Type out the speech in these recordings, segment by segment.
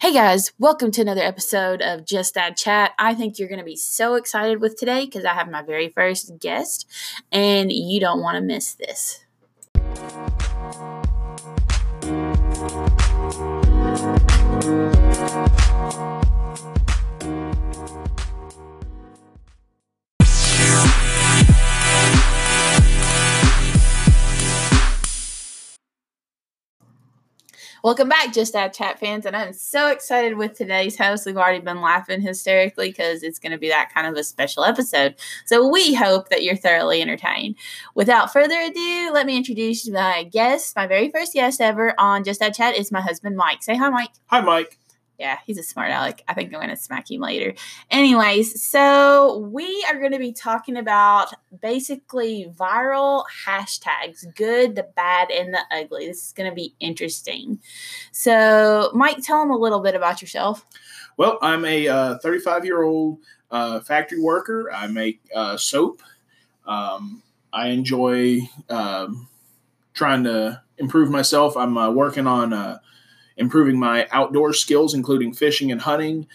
Hey guys, welcome to another episode of Just Add Chat. I think you're going to be so excited with today because I have my very first guest, and you don't want to miss this. Welcome back, Just Add Chat fans, and I'm so excited with today's host. We've already been laughing hysterically because it's going to be that kind of a special episode. So we hope that you're thoroughly entertained. Without further ado, let me introduce my guest, my very first guest ever on Just Add Chat is my husband, Mike. Say hi, Mike. Hi, Mike. Yeah, he's a smart aleck. I think I'm going to smack him later. Anyways, so we are going to be talking about basically viral hashtags good, the bad, and the ugly. This is going to be interesting. So, Mike, tell them a little bit about yourself. Well, I'm a 35 uh, year old uh, factory worker. I make uh, soap. Um, I enjoy um, trying to improve myself. I'm uh, working on uh, improving my outdoor skills, including fishing and hunting.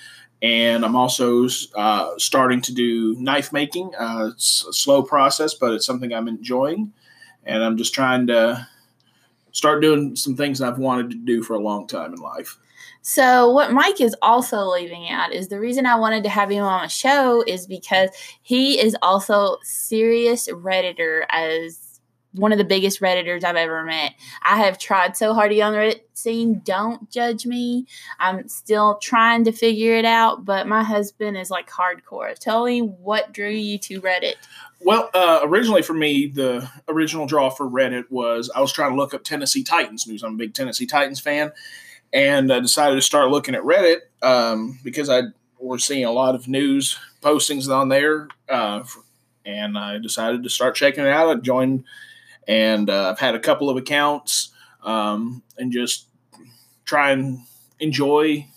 And I'm also uh, starting to do knife making. Uh, it's a slow process, but it's something I'm enjoying. And I'm just trying to start doing some things I've wanted to do for a long time in life. So, what Mike is also leaving out is the reason I wanted to have him on a show is because he is also serious redditor as one of the biggest redditors I've ever met. I have tried so hard to get the Reddit scene. Don't judge me. I'm still trying to figure it out, but my husband is like hardcore. Tell me what drew you to Reddit. Well, uh, originally for me, the original draw for Reddit was I was trying to look up Tennessee Titans news. I'm a big Tennessee Titans fan, and I decided to start looking at Reddit um, because I was seeing a lot of news postings on there, uh, and I decided to start checking it out. I joined and uh, I've had a couple of accounts um, and just try and enjoy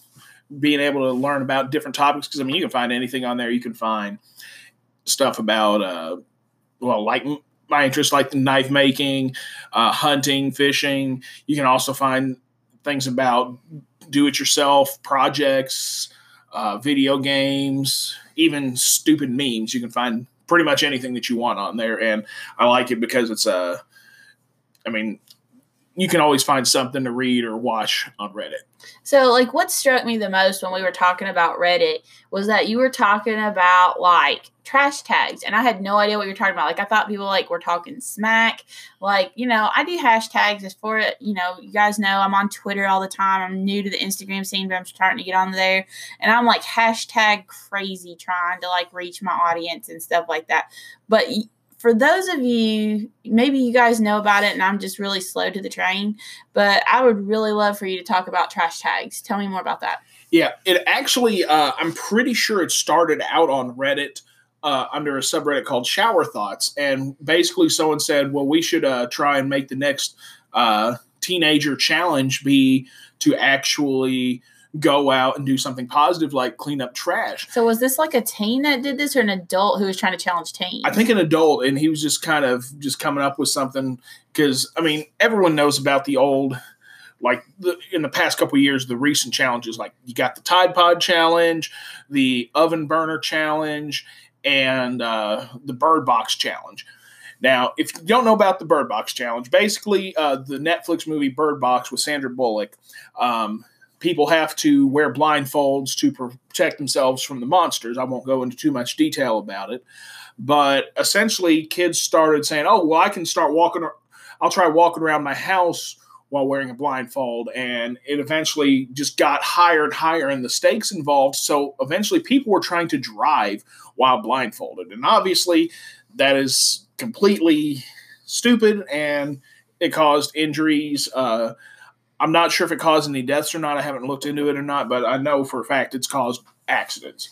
being able to learn about different topics because I mean you can find anything on there. You can find stuff about uh, well like my interest like the knife making, uh, hunting, fishing. You can also find things about do it yourself projects, uh, video games, even stupid memes. You can find pretty much anything that you want on there, and I like it because it's a. Uh, mean, you can always find something to read or watch on Reddit. So, like, what struck me the most when we were talking about Reddit was that you were talking about like trash tags, and I had no idea what you were talking about. Like, I thought people like were talking smack. Like, you know, I do hashtags as for you know, you guys know I'm on Twitter all the time. I'm new to the Instagram scene, but I'm starting to get on there, and I'm like hashtag crazy trying to like reach my audience and stuff like that. But for those of you, maybe you guys know about it and I'm just really slow to the train, but I would really love for you to talk about trash tags. Tell me more about that. Yeah, it actually, uh, I'm pretty sure it started out on Reddit. Uh, under a subreddit called Shower Thoughts, and basically someone said, "Well, we should uh, try and make the next uh, teenager challenge be to actually go out and do something positive like clean up trash. So was this like a teen that did this or an adult who was trying to challenge teens? I think an adult and he was just kind of just coming up with something cuz I mean everyone knows about the old like the, in the past couple years the recent challenges like you got the Tide Pod challenge, the oven burner challenge and uh, the bird box challenge. Now, if you don't know about the Bird Box Challenge, basically uh, the Netflix movie Bird Box with Sandra Bullock, um, people have to wear blindfolds to protect themselves from the monsters. I won't go into too much detail about it, but essentially, kids started saying, "Oh, well, I can start walking. I'll try walking around my house." While wearing a blindfold, and it eventually just got higher and higher, and the stakes involved. So eventually, people were trying to drive while blindfolded, and obviously, that is completely stupid, and it caused injuries. Uh, I'm not sure if it caused any deaths or not. I haven't looked into it or not, but I know for a fact it's caused accidents.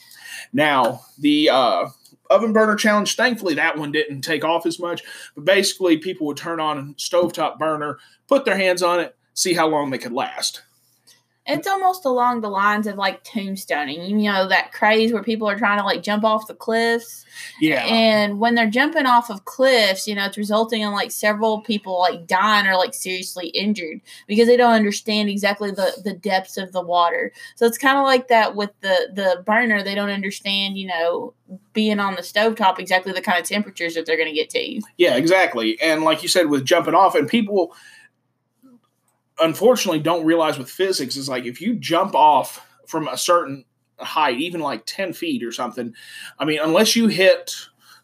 Now, the uh, oven burner challenge, thankfully, that one didn't take off as much. But basically, people would turn on a stovetop burner, put their hands on it, see how long they could last. It's almost along the lines of like tombstoning, you know, that craze where people are trying to like jump off the cliffs. Yeah. And when they're jumping off of cliffs, you know, it's resulting in like several people like dying or like seriously injured because they don't understand exactly the the depths of the water. So it's kind of like that with the the burner. They don't understand, you know, being on the stovetop exactly the kind of temperatures that they're going to get to. Yeah, exactly. And like you said, with jumping off, and people unfortunately don't realize with physics is like if you jump off from a certain height, even like 10 feet or something, I mean, unless you hit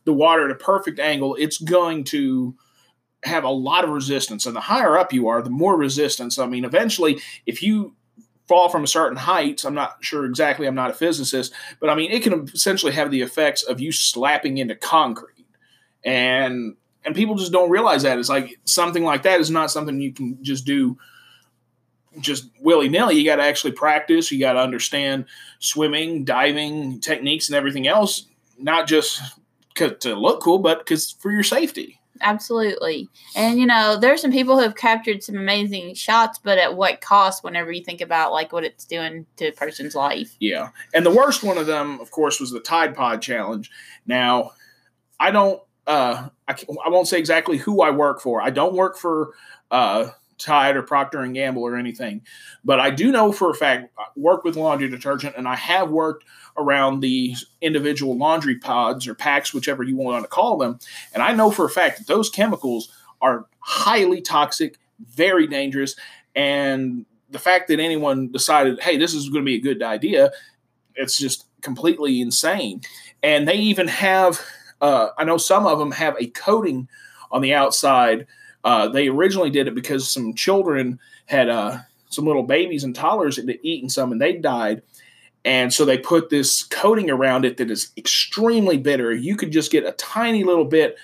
the water at a perfect angle, it's going to have a lot of resistance. And the higher up you are, the more resistance. I mean, eventually, if you fall from a certain height, I'm not sure exactly, I'm not a physicist, but I mean, it can essentially have the effects of you slapping into concrete. And and people just don't realize that. It's like something like that is not something you can just do just willy nilly. You got to actually practice. You got to understand swimming, diving techniques, and everything else, not just to look cool, but because for your safety. Absolutely. And you know, there's some people who have captured some amazing shots, but at what cost whenever you think about like what it's doing to a person's life. Yeah. And the worst one of them, of course, was the Tide Pod challenge. Now, I don't uh I, I won't say exactly who I work for. I don't work for uh Tide or Procter and Gamble or anything, but I do know for a fact I work with laundry detergent, and I have worked around the individual laundry pods or packs, whichever you want to call them, and I know for a fact that those chemicals are highly toxic, very dangerous, and the fact that anyone decided, hey, this is going to be a good idea, it's just completely insane. And they even have, uh, I know some of them have a coating on the outside uh, they originally did it because some children had uh, some little babies and toddlers had eaten some and they died. And so they put this coating around it that is extremely bitter. You could just get a tiny little bit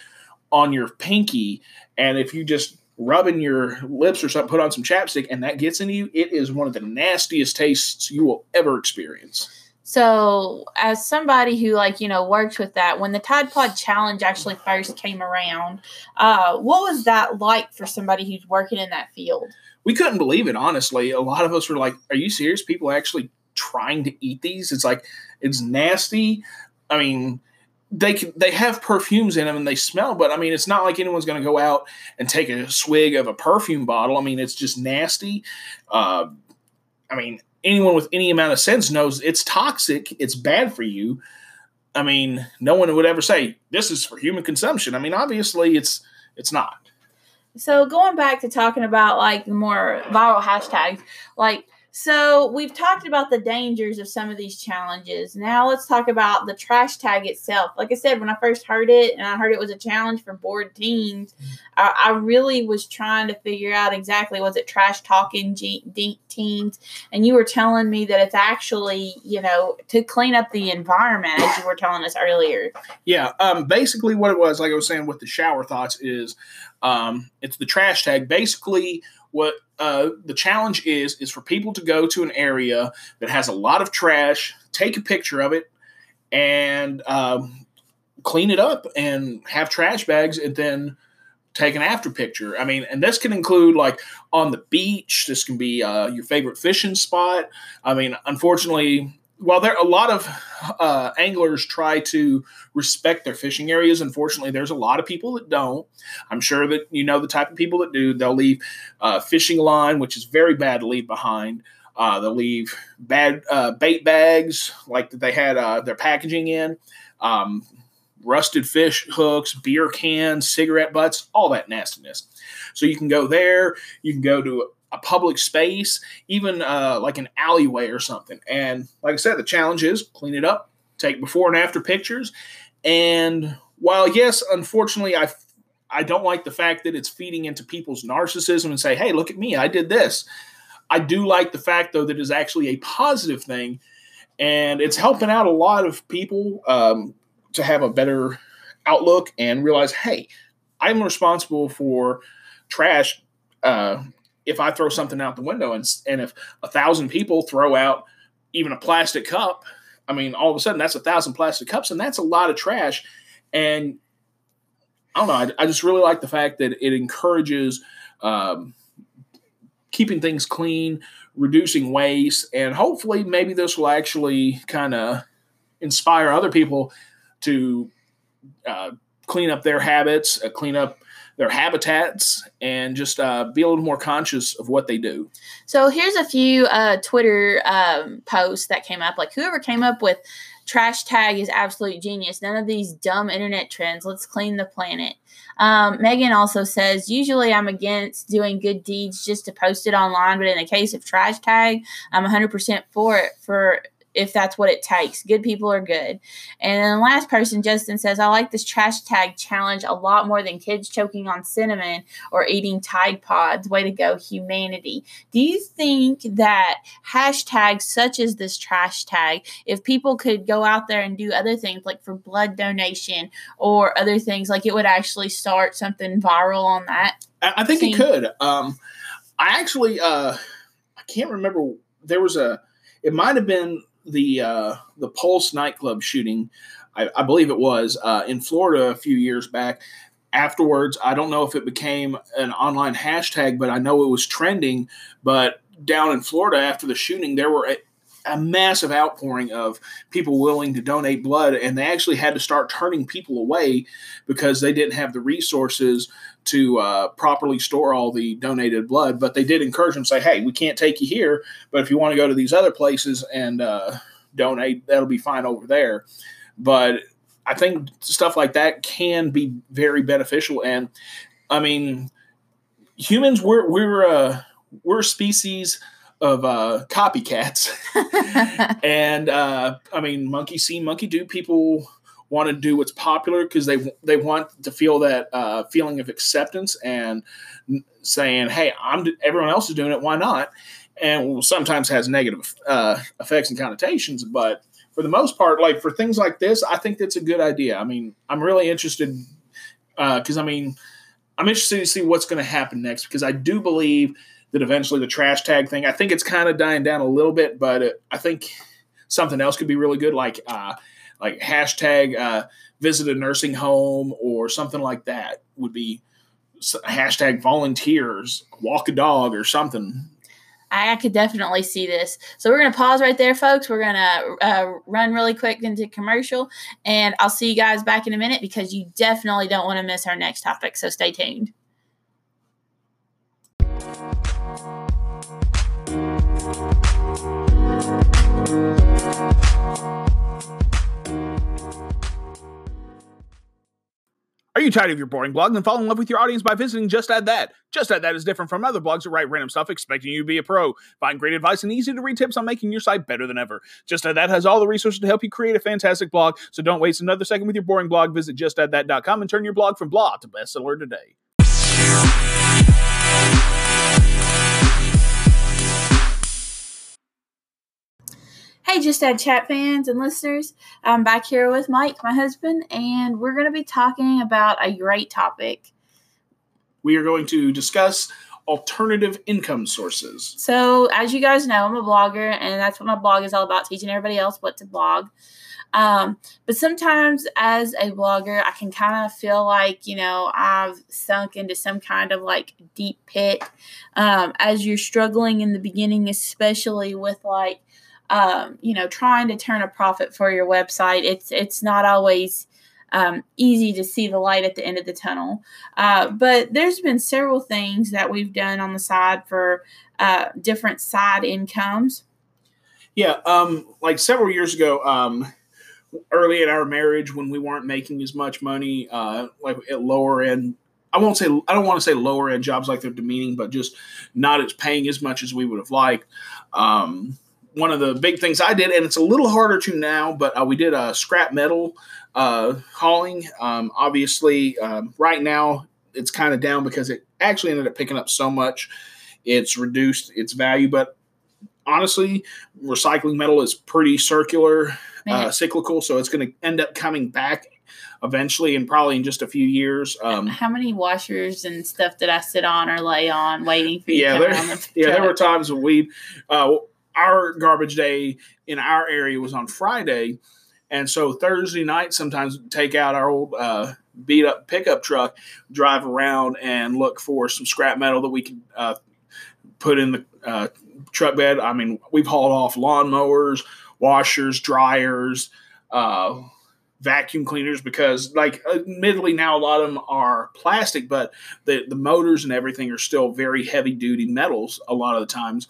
on your pinky. And if you just rub in your lips or something, put on some chapstick, and that gets into you, it is one of the nastiest tastes you will ever experience. So, as somebody who like you know worked with that, when the Tide Pod Challenge actually first came around, uh, what was that like for somebody who's working in that field? We couldn't believe it, honestly. A lot of us were like, "Are you serious? People actually trying to eat these? It's like it's nasty." I mean, they can, they have perfumes in them and they smell, but I mean, it's not like anyone's going to go out and take a swig of a perfume bottle. I mean, it's just nasty. Uh, I mean, anyone with any amount of sense knows it's toxic, it's bad for you. I mean, no one would ever say this is for human consumption. I mean, obviously it's it's not. So going back to talking about like the more viral hashtags, like so we've talked about the dangers of some of these challenges. Now let's talk about the trash tag itself. Like I said, when I first heard it and I heard it was a challenge for bored teens, I, I really was trying to figure out exactly was it trash talking ge- teens, and you were telling me that it's actually you know to clean up the environment as you were telling us earlier. Yeah, um, basically what it was, like I was saying with the shower thoughts, is um, it's the trash tag. Basically, what uh, the challenge is is for people to go to an area that has a lot of trash, take a picture of it, and um, clean it up, and have trash bags, and then take an after picture. I mean, and this can include like on the beach. This can be uh, your favorite fishing spot. I mean, unfortunately, while there a lot of uh, anglers try to respect their fishing areas, unfortunately, there's a lot of people that don't. I'm sure that you know the type of people that do. They'll leave uh, fishing line, which is very bad to leave behind. Uh, they'll leave bad uh, bait bags, like that they had uh, their packaging in, um, rusted fish hooks, beer cans, cigarette butts, all that nastiness. So you can go there. You can go to a public space, even uh, like an alleyway or something. And like I said, the challenge is clean it up, take before and after pictures. And while yes, unfortunately, I I don't like the fact that it's feeding into people's narcissism and say, "Hey, look at me, I did this." I do like the fact though that it's actually a positive thing, and it's helping out a lot of people um, to have a better outlook and realize, "Hey, I'm responsible for trash." Uh, if I throw something out the window and and if a thousand people throw out even a plastic cup, I mean, all of a sudden that's a thousand plastic cups, and that's a lot of trash. And I don't know. I, I just really like the fact that it encourages um, keeping things clean, reducing waste, and hopefully, maybe this will actually kind of inspire other people to uh, clean up their habits, uh, clean up their habitats, and just uh, be a little more conscious of what they do. So here's a few uh, Twitter um, posts that came up. Like whoever came up with trash tag is absolute genius. None of these dumb internet trends. Let's clean the planet. Um, Megan also says, usually I'm against doing good deeds just to post it online, but in the case of trash tag, I'm 100% for it for if that's what it takes. Good people are good. And then the last person, Justin says, I like this trash tag challenge a lot more than kids choking on cinnamon or eating Tide Pods. Way to go, humanity. Do you think that hashtags such as this trash tag, if people could go out there and do other things like for blood donation or other things, like it would actually start something viral on that? I, think scene? it could. Um, I actually, uh, I can't remember. There was a, it might have been the uh, the Pulse nightclub shooting, I, I believe it was uh, in Florida a few years back. Afterwards, I don't know if it became an online hashtag, but I know it was trending. But down in Florida after the shooting, there were a, massive outpouring of people willing to donate blood, and they actually had to start turning people away because they didn't have the resources to uh, properly store all the donated blood. But they did encourage them, say, "Hey, we can't take you here, but if you want to go to these other places and uh, donate, that'll be fine over there." But I think stuff like that can be very beneficial, and I mean, humans we're we're uh, we're species of uh, copycats, and uh, I mean, monkey see, monkey do. People want to do what's popular because they they want to feel that uh, feeling of acceptance and saying, "Hey, I'm everyone else is doing it. Why not?" And sometimes has negative uh, effects and connotations, but for the most part, like for things like this, I think that's a good idea. I mean, I'm really interested because uh, I mean, I'm interested to see what's going to happen next because I do believe that eventually the trash tag thing. I think it's kind of dying down a little bit, but it, I think something else could be really good, like uh, like hashtag uh, visit a nursing home or something like that would be hashtag volunteers walk a dog or something I could definitely see this. So we're going to pause right there, folks. We're going to uh, run really quick into commercial, and I'll see you guys back in a minute because you definitely don't want to miss our next topic. So stay tuned. Are you tired of your boring blog? Then fall in love with your audience by visiting Just Add That. Just Add That is different from other blogs that write random stuff expecting you to be a pro. Find great advice and easy to read tips on making your site better than ever. Just Add That has all the resources to help you create a fantastic blog. So don't waste another second with your boring blog. Visit justaddthat.com and turn your blog from blah to bestseller today. Hey, Just Add Chat fans and listeners. I'm back here with Mike, my husband, and we're going to be talking about a great topic. We are going to discuss alternative income sources. So, as you guys know, I'm a blogger, and that's what my blog is all about teaching everybody else what to blog. Um, but sometimes, as a blogger, I can kind of feel like, you know, I've sunk into some kind of like deep pit. Um, as you're struggling in the beginning, especially with like um, you know, trying to turn a profit for your website, it's it's not always um, easy to see the light at the end of the tunnel. Uh, but there's been several things that we've done on the side for uh, different side incomes. Yeah, um, like several years ago, um, early in our marriage, when we weren't making as much money, uh, like at lower end. I won't say I don't want to say lower end jobs like they're demeaning, but just not as paying as much as we would have liked. Um, one of the big things I did, and it's a little harder to now, but uh, we did a scrap metal uh, hauling. Um, obviously, um, right now it's kind of down because it actually ended up picking up so much, it's reduced its value. But honestly, recycling metal is pretty circular, uh, cyclical, so it's going to end up coming back eventually and probably in just a few years. Um, How many washers and stuff did I sit on or lay on waiting for you? Yeah, there, the yeah, there were times when we uh, our garbage day in our area was on Friday. And so Thursday night, sometimes take out our old uh, beat up pickup truck, drive around and look for some scrap metal that we can uh, put in the uh, truck bed. I mean, we've hauled off lawnmowers, washers, dryers, uh, vacuum cleaners because, like, admittedly, now a lot of them are plastic, but the, the motors and everything are still very heavy duty metals a lot of the times.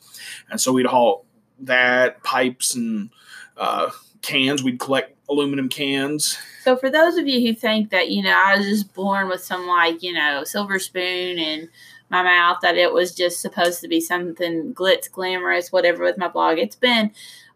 And so we'd haul that, pipes, and uh, cans. We'd collect aluminum cans. So for those of you who think that, you know, I was just born with some like, you know, silver spoon and my mouth that it was just supposed to be something glitz glamorous whatever with my blog it's been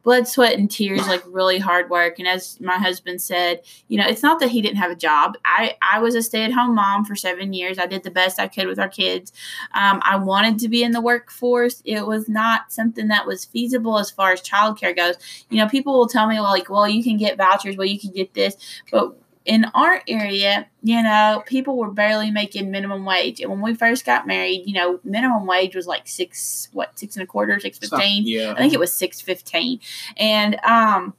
blood sweat and tears like really hard work. And as my husband said you know it's not that he didn't have a job. I i was a stay-at-home mom for seven years. I did the best i could with our kids. Um, i wanted to be in the workforce. It was not something that was feasible as far as childcare goes. You know people will tell me like well you can get vouchers. Well you can get this. But in our area, you know, people were barely making minimum wage. And when we first got married, you know, minimum wage was like six, what, six and a quarter, six fifteen. Yeah. I think it was six fifteen. And um,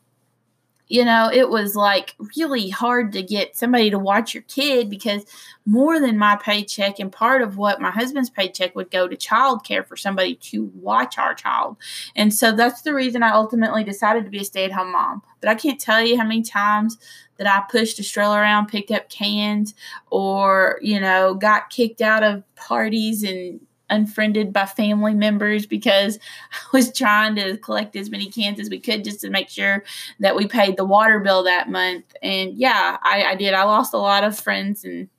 you know, it was like really hard to get somebody to watch your kid because more than my paycheck and part of what my husband's paycheck would go to childcare for somebody to watch our child. And so that's the reason I ultimately decided to be a stay at home mom. But I can't tell you how many times that I pushed a stroller around, picked up cans, or, you know, got kicked out of parties and unfriended by family members because I was trying to collect as many cans as we could just to make sure that we paid the water bill that month. And yeah, I, I did. I lost a lot of friends and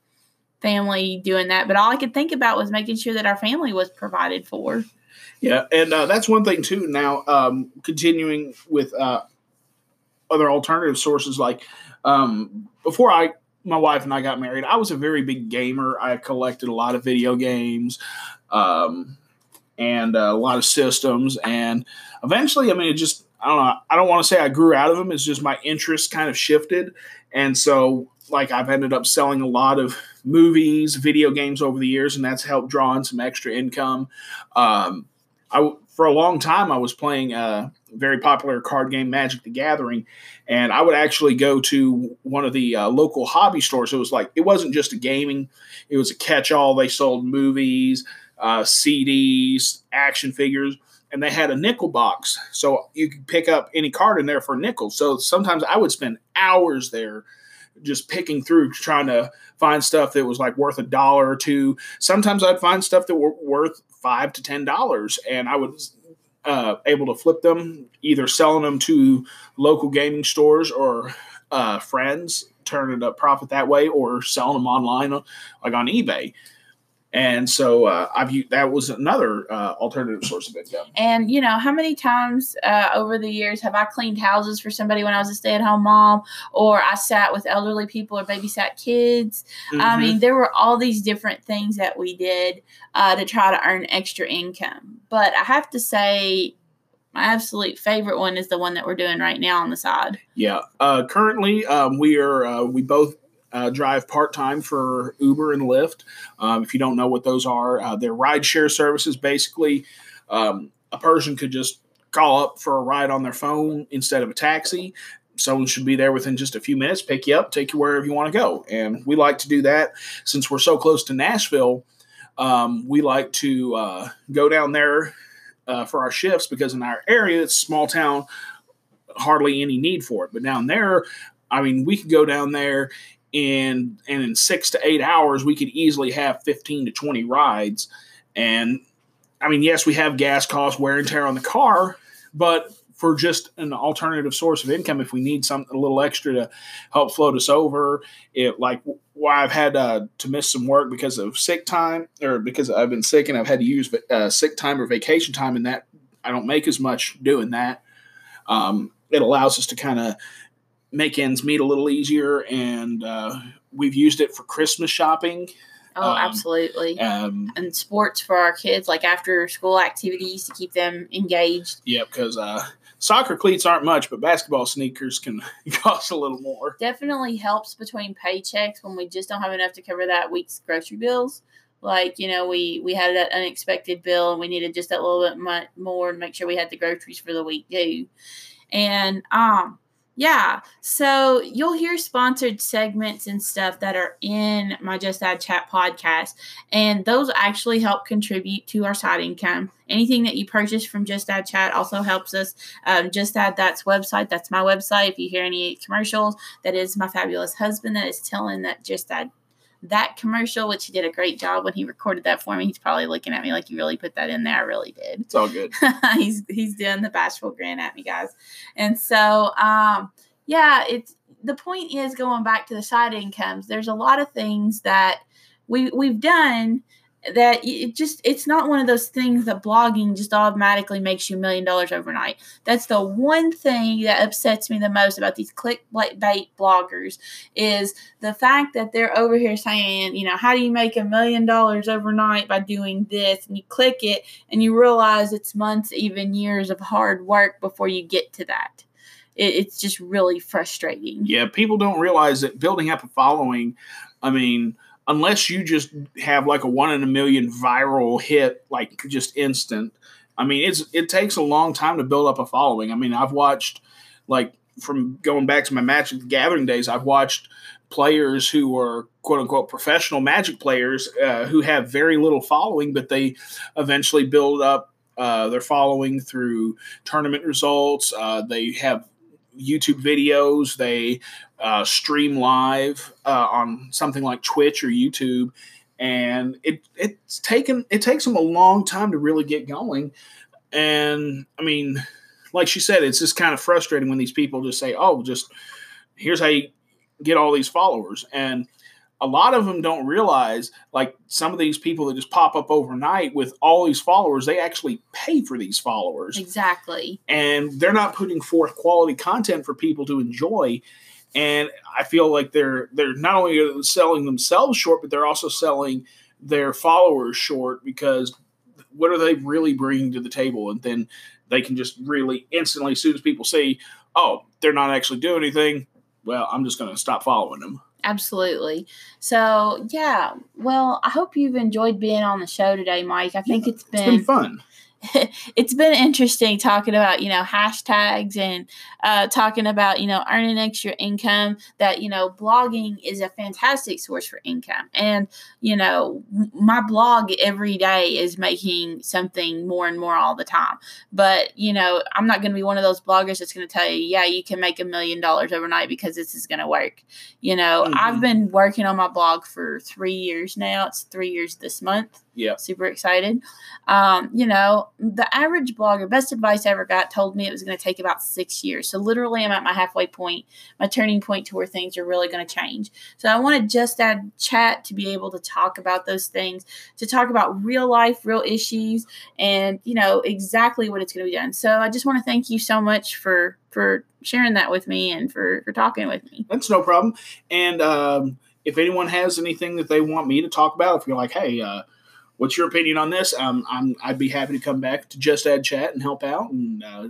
family doing that, but all I could think about was making sure that our family was provided for. Yeah, and uh, that's one thing too. Now, um, continuing with uh, other alternative sources, like um, before I my wife and I got married, I was a very big gamer. I collected a lot of video games um, and uh, a lot of systems. And eventually, I mean, it just, I don't know, I don't want to say I grew out of them. It's just my interest kind of shifted. And so, like, I've ended up selling a lot of movies, video games over the years, and that's helped draw in some extra income. Um, I, for a long time, I was playing a very popular card game, Magic the Gathering, and I would actually go to one of the uh, local hobby stores. It was like, it wasn't just a gaming, it was a catch all. They sold movies, uh, CDs, action figures, and they had a nickel box. So you could pick up any card in there for a nickel. So sometimes I would spend hours there just picking through trying to find stuff that was like worth a dollar or two. Sometimes I'd find stuff that were worth five to ten dollars, and I was uh, able to flip them, either selling them to local gaming stores or uh, friends, turning a profit that way, or selling them online, like on eBay and so uh, I've that was another uh, alternative source of income. And you know, how many times uh, over the years have I cleaned houses for somebody when I was a stay-at-home mom, or I sat with elderly people or babysat kids? Mm-hmm. I mean, there were all these different things that we did uh, to try to earn extra income. But I have to say, my absolute favorite one is the one that we're doing right now on the side. Yeah. Uh, currently, um, we are uh, we both uh, drive part time for Uber and Lyft. Um, if you don't know what those are, uh, they're ride share services. Basically, um, a person could just call up for a ride on their phone instead of a taxi. Someone should be there within just a few minutes, pick you up, take you wherever you want to go. And we like to do that since we're so close to Nashville. Um, we like to uh, go down there uh, for our shifts because in our area, it's small town, hardly any need for it. But down there, I mean, we could go down there and and in six to eight hours we could easily have 15 to 20 rides. And i mean yes we have gas costs wear and tear on the car but for just an alternative source of income if we need something a little extra to help float us over it like why i've had uh, to miss some work because of sick time or because i've been sick and i've had to use uh, sick time or vacation time and that i don't make as much doing that. Um, it allows us to kind of make ends meet a little easier, and uh, we've used it for Christmas shopping. Oh, um, absolutely. Um, and sports for our kids, like after school activities to keep them engaged. Yeah, because uh, soccer cleats aren't much, but basketball sneakers can cost a little more. Definitely helps between paychecks when we just don't have enough to cover that week's grocery bills. Like you know, we we had that unexpected bill and we needed just that little bit more to make sure we had the groceries for the week too. And um, Yeah. So you'll hear sponsored segments and stuff that are in my Just Add Chat podcast. And those actually help contribute to our side income. Anything that you purchase from Just Add Chat also helps us. Um, Just Add That's website. That's my website. If you hear any commercials, that is my fabulous husband that is telling that Just Add that commercial, which he did a great job when he recorded that for me. He's probably looking at me like you really put that in there. I really did. It's all good. he's he's doing the bashful grin at me, guys. And so um yeah, it's the point is going back to the side incomes. There's a lot of things that we we've done that it just it's not one of those things that blogging just automatically makes you a million dollars overnight. That's the one thing that upsets me the most about these clickbait bloggers is the fact that they're over here saying, you know, how do you make a million dollars overnight by doing this? And you click it and you realize it's months, even years of hard work before you get to that. It, it's just really frustrating. Yeah, people don't realize that building up a following, I mean, unless you just have like a one in a million viral hit, like just instant. I mean, it's it takes a long time to build up a following. I mean, I've watched like from going back to my Magic the Gathering days, I've watched players who are quote unquote professional Magic players uh, who have very little following, but they eventually build up uh, their following through tournament results. Uh, they have YouTube videos. They uh, stream live uh, on something like Twitch or YouTube, and it it's taken it takes them a long time to really get going. And I mean, like she said, it's just kind of frustrating when these people just say, "Oh, just here's how you get all these followers," and a lot of them don't realize like some of these people that just pop up overnight with all these followers they actually pay for these followers. Exactly. And they're not putting forth quality content for people to enjoy and i feel like they're they're not only selling themselves short but they're also selling their followers short because what are they really bringing to the table and then they can just really instantly as soon as people say oh they're not actually doing anything well i'm just going to stop following them Absolutely. So, yeah. Well, I hope you've enjoyed being on the show today, Mike. I think yeah, it's been, it's been fun. it's been interesting talking about you know hashtags and uh, talking about you know earning extra income that you know blogging is a fantastic source for income and you know my blog every day is making something more and more all the time but you know i'm not going to be one of those bloggers that's going to tell you yeah you can make a million dollars overnight because this is going to work you know mm-hmm. i've been working on my blog for three years now it's three years this month yeah. Super excited. Um, you know, the average blogger, best advice I ever got, told me it was going to take about six years. So literally, I'm at my halfway point, my turning point to where things are really going to change. So I want to just add chat to be able to talk about those things, to talk about real life, real issues, and you know exactly what it's going to be done. So I just want to thank you so much for for sharing that with me and for for talking with me. That's no problem. And um, if anyone has anything that they want me to talk about, if you're like, hey. Uh, what's your opinion on this? Um, I'm I'd be happy to come back to Just Add Chat and help out, and uh,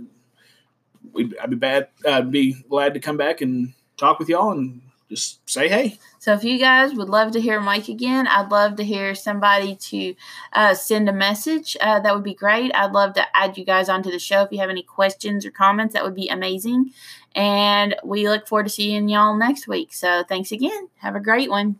I'd be bad. I'd be glad to come back and talk with y'all and just say hey. So if you guys would love to hear Mike again, I'd love to hear somebody to uh, send a message. Uh, that would be great. I'd love to add you guys onto the show. If you have any questions or comments, that would be amazing. And we look forward to seeing y'all next week. So thanks again. Have a great one.